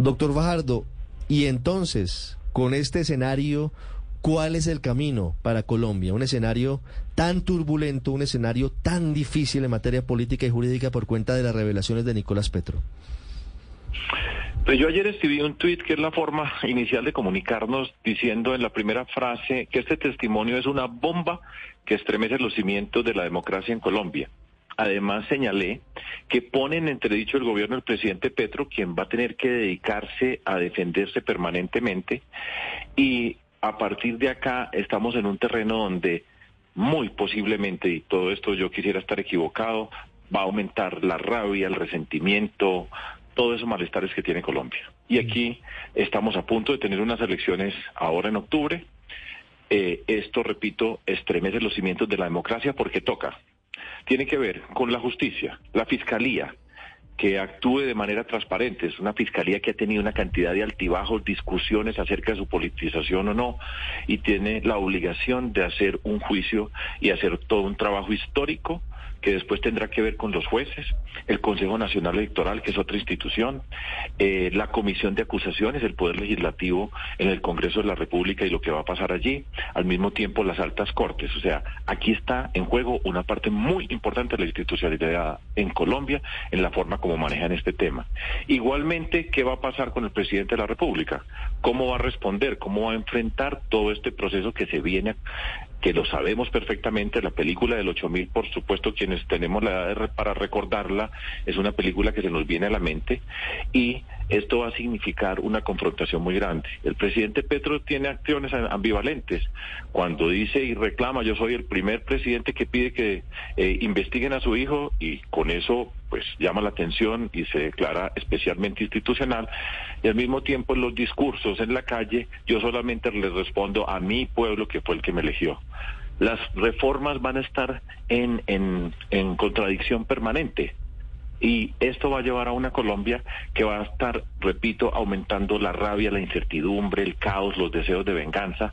Doctor Fajardo, y entonces, con este escenario, ¿cuál es el camino para Colombia? Un escenario tan turbulento, un escenario tan difícil en materia política y jurídica por cuenta de las revelaciones de Nicolás Petro. Pues yo ayer escribí un tuit que es la forma inicial de comunicarnos diciendo en la primera frase que este testimonio es una bomba que estremece los cimientos de la democracia en Colombia. Además señalé que pone en entredicho el gobierno del presidente Petro, quien va a tener que dedicarse a defenderse permanentemente y a partir de acá estamos en un terreno donde muy posiblemente, y todo esto yo quisiera estar equivocado, va a aumentar la rabia, el resentimiento, todos esos malestares que tiene Colombia. Y aquí estamos a punto de tener unas elecciones ahora en octubre. Eh, esto, repito, estremece los cimientos de la democracia porque toca. Tiene que ver con la justicia, la fiscalía, que actúe de manera transparente. Es una fiscalía que ha tenido una cantidad de altibajos, discusiones acerca de su politización o no, y tiene la obligación de hacer un juicio y hacer todo un trabajo histórico que después tendrá que ver con los jueces, el Consejo Nacional Electoral, que es otra institución, eh, la Comisión de Acusaciones, el Poder Legislativo en el Congreso de la República y lo que va a pasar allí, al mismo tiempo las altas cortes. O sea, aquí está en juego una parte muy importante de la institucionalidad en Colombia, en la forma como manejan este tema. Igualmente, ¿qué va a pasar con el presidente de la República? ¿Cómo va a responder? ¿Cómo va a enfrentar todo este proceso que se viene que lo sabemos perfectamente, la película del 8000, por supuesto, quienes tenemos la edad para recordarla, es una película que se nos viene a la mente y esto va a significar una confrontación muy grande. El presidente Petro tiene acciones ambivalentes. Cuando dice y reclama, yo soy el primer presidente que pide que eh, investiguen a su hijo y con eso pues llama la atención y se declara especialmente institucional. Y al mismo tiempo en los discursos en la calle yo solamente les respondo a mi pueblo que fue el que me eligió las reformas van a estar en, en, en contradicción permanente. Y esto va a llevar a una Colombia que va a estar, repito, aumentando la rabia, la incertidumbre, el caos, los deseos de venganza.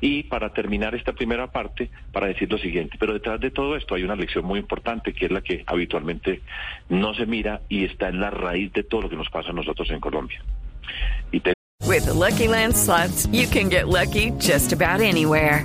Y para terminar esta primera parte, para decir lo siguiente, pero detrás de todo esto hay una lección muy importante que es la que habitualmente no se mira y está en la raíz de todo lo que nos pasa a nosotros en Colombia. Y With Lucky Land you can get lucky just about anywhere.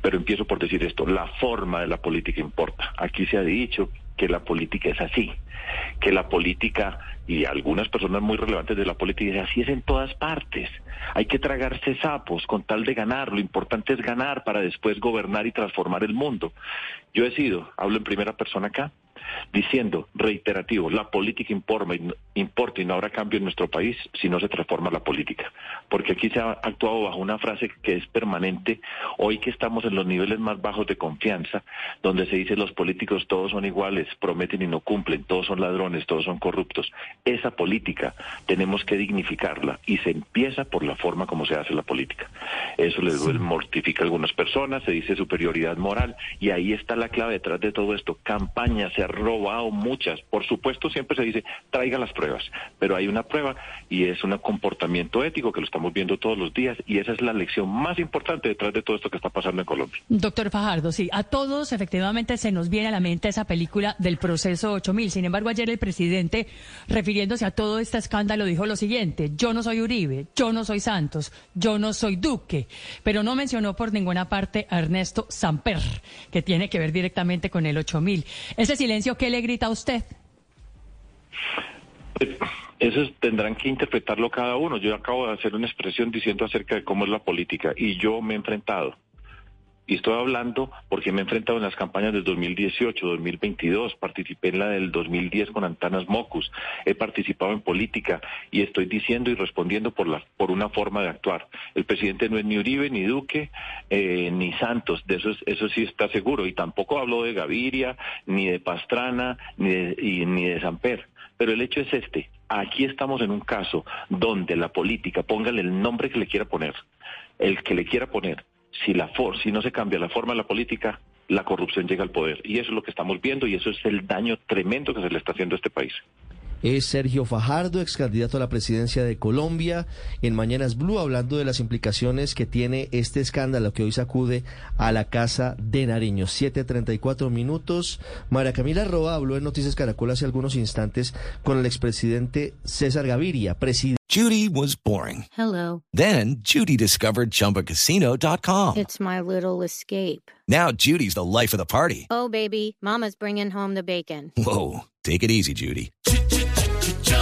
Pero empiezo por decir esto, la forma de la política importa. Aquí se ha dicho que la política es así, que la política y algunas personas muy relevantes de la política así es en todas partes. Hay que tragarse sapos con tal de ganar. Lo importante es ganar para después gobernar y transformar el mundo. Yo he sido, hablo en primera persona acá, diciendo, reiterativo, la política importa, importa y no habrá cambio en nuestro país si no se transforma la política. Porque aquí se ha actuado bajo una frase que es permanente, hoy que estamos en los niveles más bajos de confianza, donde se dice los políticos todos son iguales, prometen y no cumplen, todos son ladrones, todos son corruptos. Esa política tenemos que dignificarla y se empieza por la forma como se hace la política. Eso les mortifica a algunas personas, se dice superioridad moral y ahí está la clave detrás de todo esto. Campaña se ha robado muchas. Por supuesto, siempre se dice, traiga las pruebas, pero hay una prueba y es un comportamiento ético que lo estamos viendo todos los días y esa es la lección más importante detrás de todo esto que está pasando en Colombia. Doctor Fajardo, sí, a todos efectivamente se nos viene a la mente esa película del proceso 8000. Sin embargo, ayer el presidente, refiriéndose a todo este escándalo, dijo lo siguiente, yo no soy Uribe, yo no soy Santos, yo no soy Duque, pero no mencionó por ninguna parte a Ernesto Samper, que tiene que ver directamente con el 8000. Ese silencio, ¿qué le grita a usted? Eso tendrán que interpretarlo cada uno. Yo acabo de hacer una expresión diciendo acerca de cómo es la política y yo me he enfrentado. Y estoy hablando porque me he enfrentado en las campañas del 2018, 2022, participé en la del 2010 con Antanas Mocus, he participado en política y estoy diciendo y respondiendo por, la, por una forma de actuar. El presidente no es ni Uribe, ni Duque, eh, ni Santos, de eso, eso sí está seguro. Y tampoco habló de Gaviria, ni de Pastrana, ni de, ni de Samper. Pero el hecho es este, aquí estamos en un caso donde la política, póngale el nombre que le quiera poner, el que le quiera poner, si, la for si no se cambia la forma de la política, la corrupción llega al poder. Y eso es lo que estamos viendo y eso es el daño tremendo que se le está haciendo a este país es Sergio Fajardo, ex candidato a la presidencia de Colombia, en Mañanas Blue, hablando de las implicaciones que tiene este escándalo que hoy sacude a la Casa de Nariño. 7.34 minutos. María Camila Roa habló en Noticias Caracol hace algunos instantes con el expresidente César Gaviria, presidente. Judy was boring. Hello. Then Judy discovered chumbacasino.com. It's my little escape. Now Judy's the life of the party. Oh, baby, Mama's bringing home the bacon. Whoa. Take it easy, Judy.